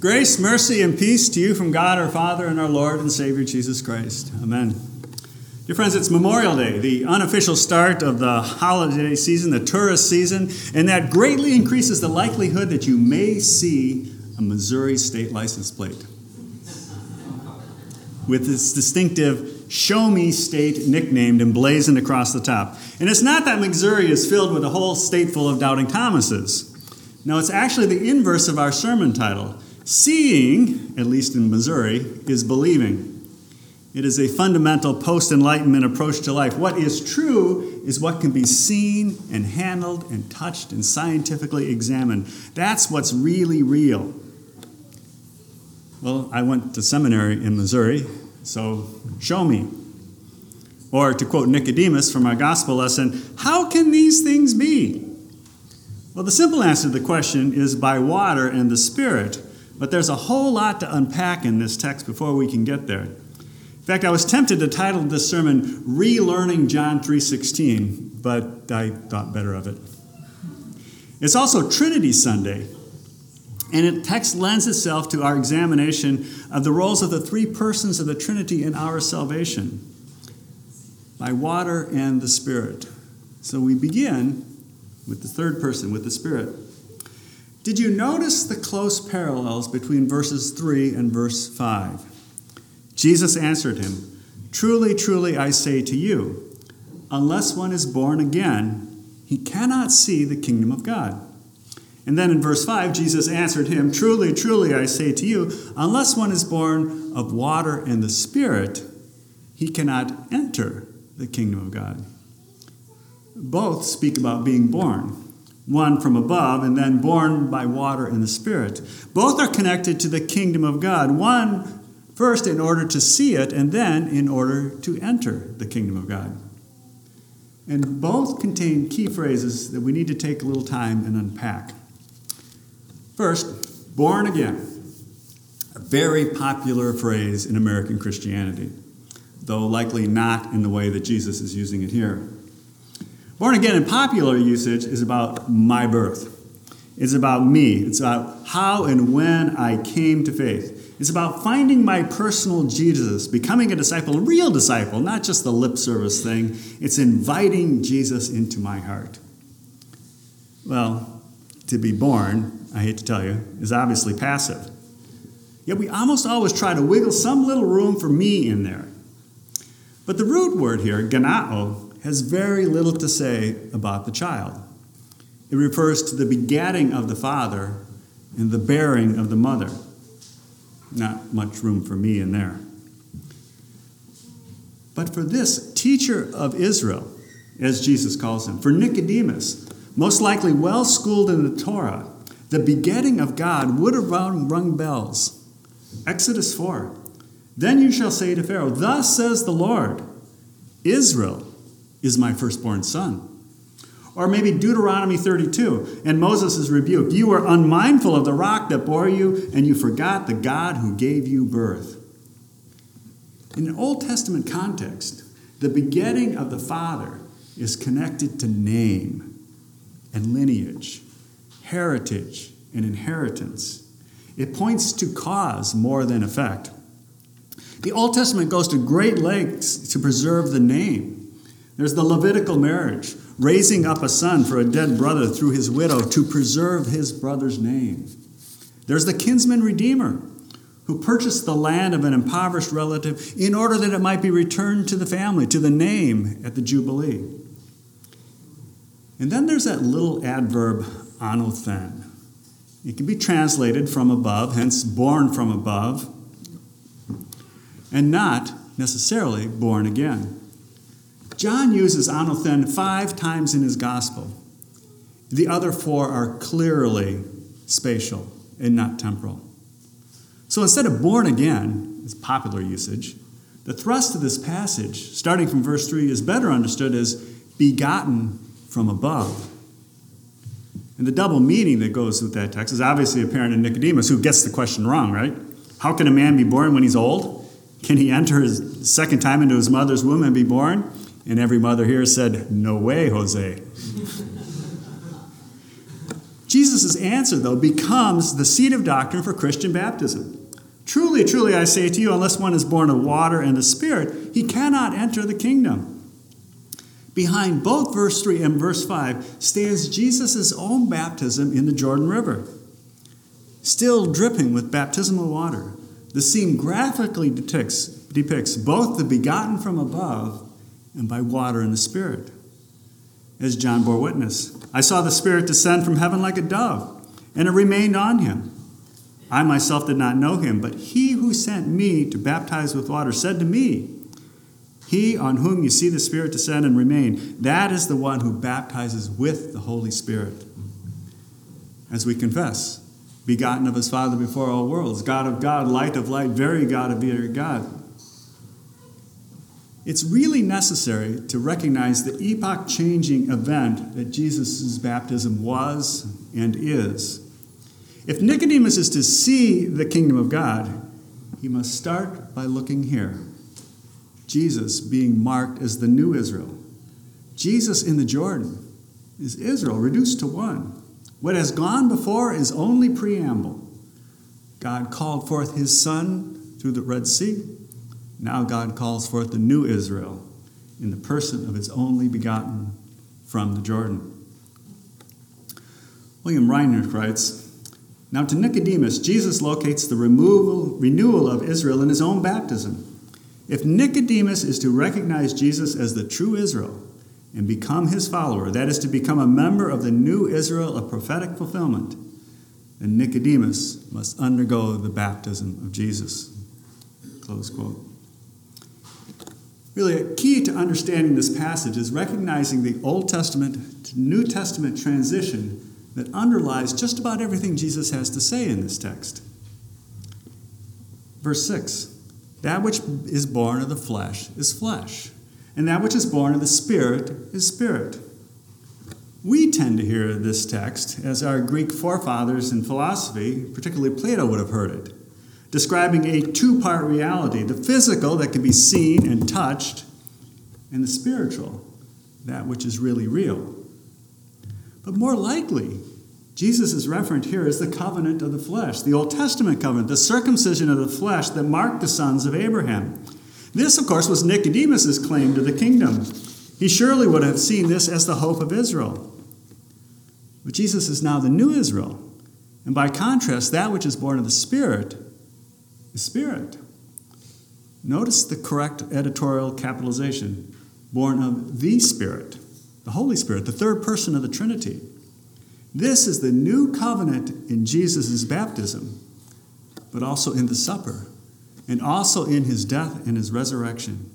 Grace, mercy, and peace to you from God our Father and our Lord and Savior Jesus Christ. Amen. Dear friends, it's Memorial Day, the unofficial start of the holiday season, the tourist season, and that greatly increases the likelihood that you may see a Missouri state license plate with its distinctive Show Me State nicknamed emblazoned across the top. And it's not that Missouri is filled with a whole state full of doubting Thomases. No, it's actually the inverse of our sermon title. Seeing, at least in Missouri, is believing. It is a fundamental post Enlightenment approach to life. What is true is what can be seen and handled and touched and scientifically examined. That's what's really real. Well, I went to seminary in Missouri, so show me. Or to quote Nicodemus from our gospel lesson, how can these things be? Well, the simple answer to the question is by water and the Spirit, but there's a whole lot to unpack in this text before we can get there. In fact, I was tempted to title this sermon Relearning John 3:16, but I thought better of it. It's also Trinity Sunday, and the text lends itself to our examination of the roles of the three persons of the Trinity in our salvation by water and the Spirit. So we begin with the third person, with the Spirit. Did you notice the close parallels between verses 3 and verse 5? Jesus answered him, Truly, truly, I say to you, unless one is born again, he cannot see the kingdom of God. And then in verse 5, Jesus answered him, Truly, truly, I say to you, unless one is born of water and the Spirit, he cannot enter the kingdom of God both speak about being born one from above and then born by water and the Spirit. Both are connected to the kingdom of God. One first in order to see it, and then in order to enter the kingdom of God. And both contain key phrases that we need to take a little time and unpack. First, born again, a very popular phrase in American Christianity, though likely not in the way that Jesus is using it here. Born again in popular usage is about my birth. It's about me. It's about how and when I came to faith. It's about finding my personal Jesus, becoming a disciple, a real disciple, not just the lip service thing. It's inviting Jesus into my heart. Well, to be born, I hate to tell you, is obviously passive. Yet we almost always try to wiggle some little room for me in there. But the root word here, gennao, has very little to say about the child. It refers to the begatting of the father and the bearing of the mother. Not much room for me in there. But for this teacher of Israel, as Jesus calls him, for Nicodemus, most likely well schooled in the Torah, the begetting of God would have rung, bells. Exodus 4. Then you shall say to Pharaoh, Thus says the Lord, Israel is my firstborn son. Or maybe Deuteronomy 32 and Moses is rebuked. You were unmindful of the rock that bore you, and you forgot the God who gave you birth. In an Old Testament context, the begetting of the Father is connected to name and lineage, heritage and inheritance. It points to cause more than effect. The Old Testament goes to great lengths to preserve the name there's the Levitical marriage, raising up a son for a dead brother through his widow to preserve his brother's name. There's the kinsman redeemer, who purchased the land of an impoverished relative in order that it might be returned to the family, to the name at the Jubilee. And then there's that little adverb, anothen. It can be translated from above, hence born from above, and not necessarily born again. John uses anothen five times in his gospel. The other four are clearly spatial and not temporal. So instead of born again, as popular usage, the thrust of this passage, starting from verse 3, is better understood as begotten from above. And the double meaning that goes with that text is obviously apparent in Nicodemus, who gets the question wrong, right? How can a man be born when he's old? Can he enter his second time into his mother's womb and be born? And every mother here said, No way, Jose. Jesus' answer, though, becomes the seat of doctrine for Christian baptism. Truly, truly, I say to you, unless one is born of water and the Spirit, he cannot enter the kingdom. Behind both verse 3 and verse 5 stands Jesus' own baptism in the Jordan River. Still dripping with baptismal water, the scene graphically depicts, depicts both the begotten from above and by water and the Spirit. As John bore witness, I saw the Spirit descend from heaven like a dove, and it remained on him. I myself did not know him, but he who sent me to baptize with water said to me, He on whom you see the Spirit descend and remain, that is the one who baptizes with the Holy Spirit. As we confess, begotten of his Father before all worlds, God of God, light of light, very God of very God. It's really necessary to recognize the epoch changing event that Jesus' baptism was and is. If Nicodemus is to see the kingdom of God, he must start by looking here. Jesus being marked as the new Israel. Jesus in the Jordan is Israel reduced to one. What has gone before is only preamble. God called forth his son through the Red Sea. Now God calls forth the new Israel in the person of his only begotten from the Jordan. William Weinrich writes, now, to Nicodemus, Jesus locates the removal, renewal of Israel in his own baptism. If Nicodemus is to recognize Jesus as the true Israel and become his follower, that is, to become a member of the new Israel of prophetic fulfillment, then Nicodemus must undergo the baptism of Jesus. Close quote. Really, a key to understanding this passage is recognizing the Old Testament to New Testament transition that underlies just about everything Jesus has to say in this text. Verse 6 That which is born of the flesh is flesh, and that which is born of the Spirit is spirit. We tend to hear this text as our Greek forefathers in philosophy, particularly Plato, would have heard it, describing a two part reality the physical that can be seen and touched, and the spiritual, that which is really real. But more likely, Jesus is referenced here as the covenant of the flesh, the Old Testament covenant, the circumcision of the flesh that marked the sons of Abraham. This, of course, was Nicodemus' claim to the kingdom. He surely would have seen this as the hope of Israel. But Jesus is now the new Israel. And by contrast, that which is born of the Spirit Spirit. Notice the correct editorial capitalization born of the Spirit the Holy Spirit, the third person of the Trinity. This is the new covenant in Jesus' baptism, but also in the supper, and also in his death and his resurrection.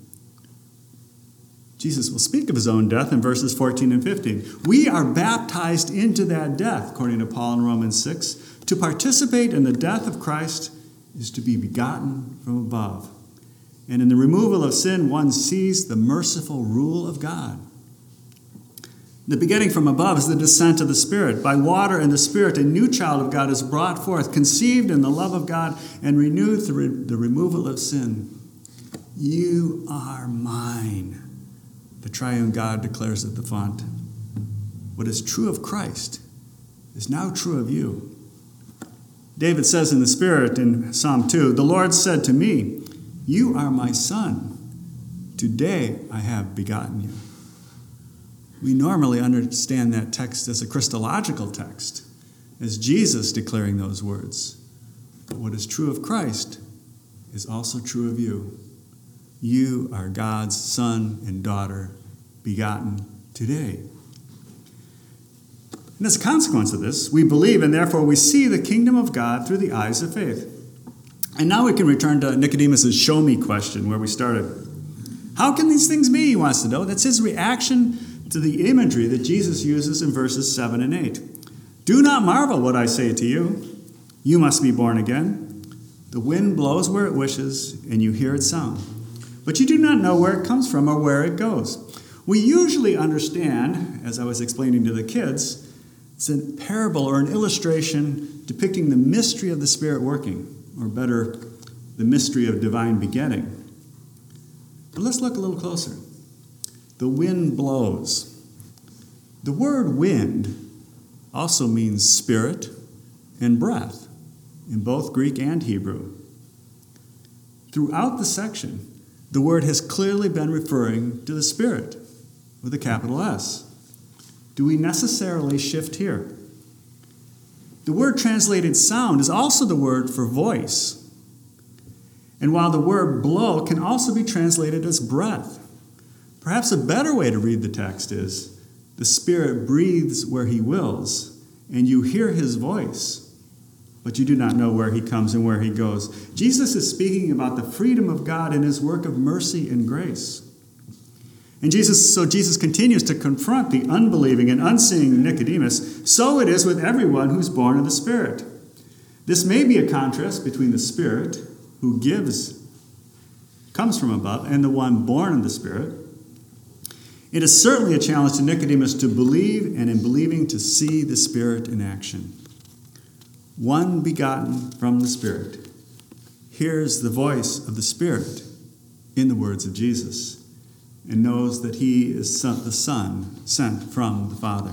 Jesus will speak of his own death in verses 14 and 15. We are baptized into that death, according to Paul in Romans 6. To participate in the death of Christ is to be begotten from above. And in the removal of sin, one sees the merciful rule of God. The beginning from above is the descent of the Spirit. By water and the Spirit, a new child of God is brought forth, conceived in the love of God, and renewed through the removal of sin. You are mine, the triune God declares at the font. What is true of Christ is now true of you. David says in the Spirit in Psalm 2 The Lord said to me, You are my son. Today I have begotten you we normally understand that text as a Christological text, as Jesus declaring those words. But what is true of Christ is also true of you. You are God's son and daughter, begotten today. And as a consequence of this, we believe and therefore we see the kingdom of God through the eyes of faith. And now we can return to Nicodemus' show me question where we started. How can these things be? He wants to know. That's his reaction to the imagery that Jesus uses in verses 7 and 8. Do not marvel what I say to you. You must be born again. The wind blows where it wishes, and you hear its sound. But you do not know where it comes from or where it goes. We usually understand, as I was explaining to the kids, it's a parable or an illustration depicting the mystery of the Spirit working, or better, the mystery of divine begetting. But let's look a little closer. The wind blows. The word wind also means spirit and breath in both Greek and Hebrew. Throughout the section, the word has clearly been referring to the Spirit with a capital S. Do we necessarily shift here? The word translated sound is also the word for voice. And while the word blow can also be translated as breath, perhaps a better way to read the text is the Spirit breathes where he wills, and you hear his voice but you do not know where he comes and where he goes. Jesus is speaking about the freedom of God in his work of mercy and grace. And Jesus, so Jesus continues to confront the unbelieving and unseeing Nicodemus. So it is with everyone who's born of the Spirit. This may be a contrast between the Spirit, who gives, comes from above, and the one born of the Spirit. It is certainly a challenge to Nicodemus to believe, and in believing, to see the Spirit in action one begotten from the Spirit, hears the voice of the Spirit in the words of Jesus and knows that he is the Son sent from the Father.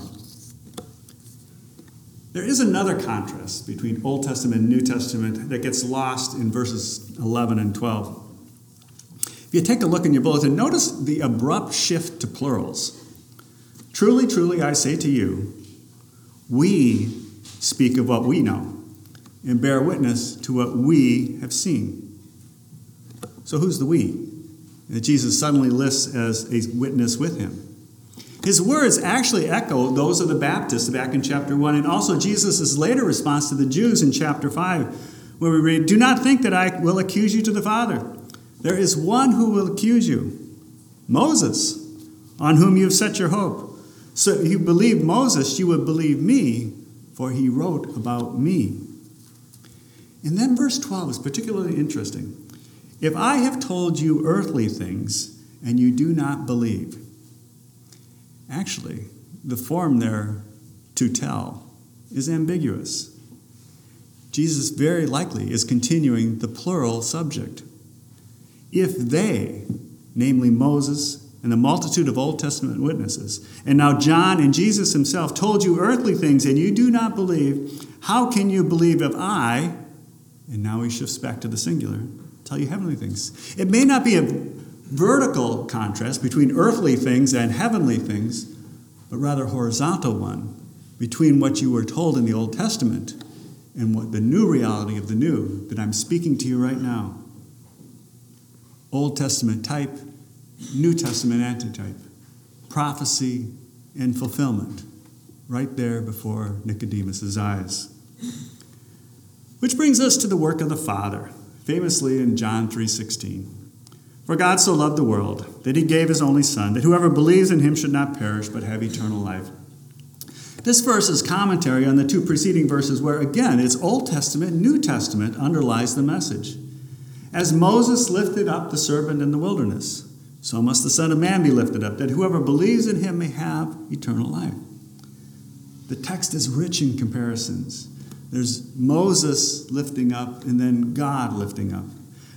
There is another contrast between Old Testament and New Testament that gets lost in verses 11 and 12. If you take a look in your bulletin, notice the abrupt shift to plurals. Truly, truly, I say to you, we speak of what we know and bear witness to what we have seen. So, who's the we that Jesus suddenly lists as a witness with him? His words actually echo those of the Baptists back in chapter 1, and also Jesus' later response to the Jews in chapter 5, where we read, Do not think that I will accuse you to the Father. There is one who will accuse you Moses, on whom you have set your hope. So if you believe Moses, you would believe me, for he wrote about me. And then verse 12 is particularly interesting. If I have told you earthly things and you do not believe, actually, the form there, to tell, is ambiguous. Jesus very likely is continuing the plural subject. If they, namely Moses and the multitude of Old Testament witnesses, and now John and Jesus himself told you earthly things and you do not believe, how can you believe if I, and now he shifts back to the singular. Tell you heavenly things. It may not be a vertical contrast between earthly things and heavenly things, but rather horizontal one between what you were told in the Old Testament and what the new reality of the new that I'm speaking to you right now. Old Testament type, New Testament antitype, prophecy and fulfillment, right there before Nicodemus's eyes. Which brings us to the work of the Father, famously in John 3:16. For God so loved the world that he gave his only son that whoever believes in him should not perish but have eternal life. This verse is commentary on the two preceding verses where again it's Old Testament, New Testament underlies the message. As Moses lifted up the serpent in the wilderness, so must the Son of Man be lifted up, that whoever believes in him may have eternal life. The text is rich in comparisons. There's Moses lifting up, and then God lifting up.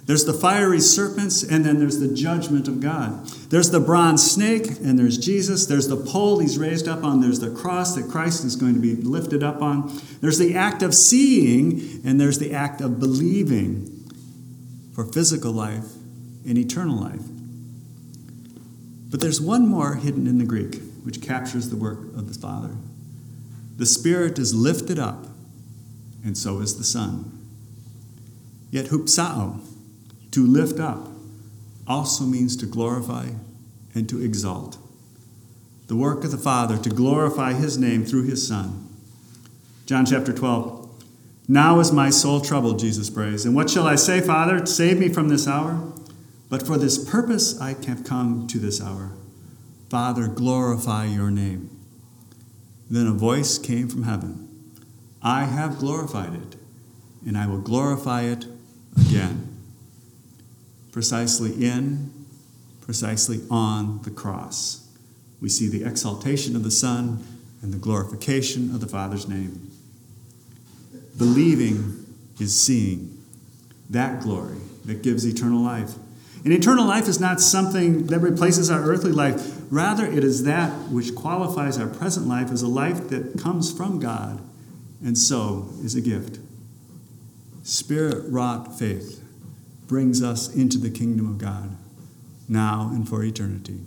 There's the fiery serpents, and then there's the judgment of God. There's the bronze snake, and there's Jesus. There's the pole he's raised up on. There's the cross that Christ is going to be lifted up on. There's the act of seeing, and there's the act of believing for physical life and eternal life. But there's one more hidden in the Greek, which captures the work of the Father. The Spirit is lifted up and so is the Son. Yet hupsao, to lift up, also means to glorify and to exalt. The work of the Father to glorify his name through his Son. John chapter 12. Now is my soul troubled, Jesus prays. And what shall I say, Father? Save me from this hour. But for this purpose I have come to this hour. Father, glorify your name. Then a voice came from heaven. I have glorified it, and I will glorify it again. Precisely in, precisely on the cross, we see the exaltation of the Son and the glorification of the Father's name. Believing is seeing that glory that gives eternal life. And eternal life is not something that replaces our earthly life. Rather, it is that which qualifies our present life as a life that comes from God and so is a gift. Spirit wrought faith brings us into the kingdom of God, now and for eternity.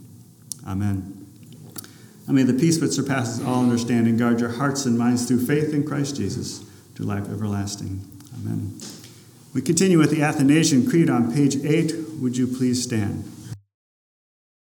Amen. And may the peace that surpasses all understanding guard your hearts and minds through faith in Christ Jesus to life everlasting. Amen. We continue with the Athanasian Creed on page 8. Would you please stand?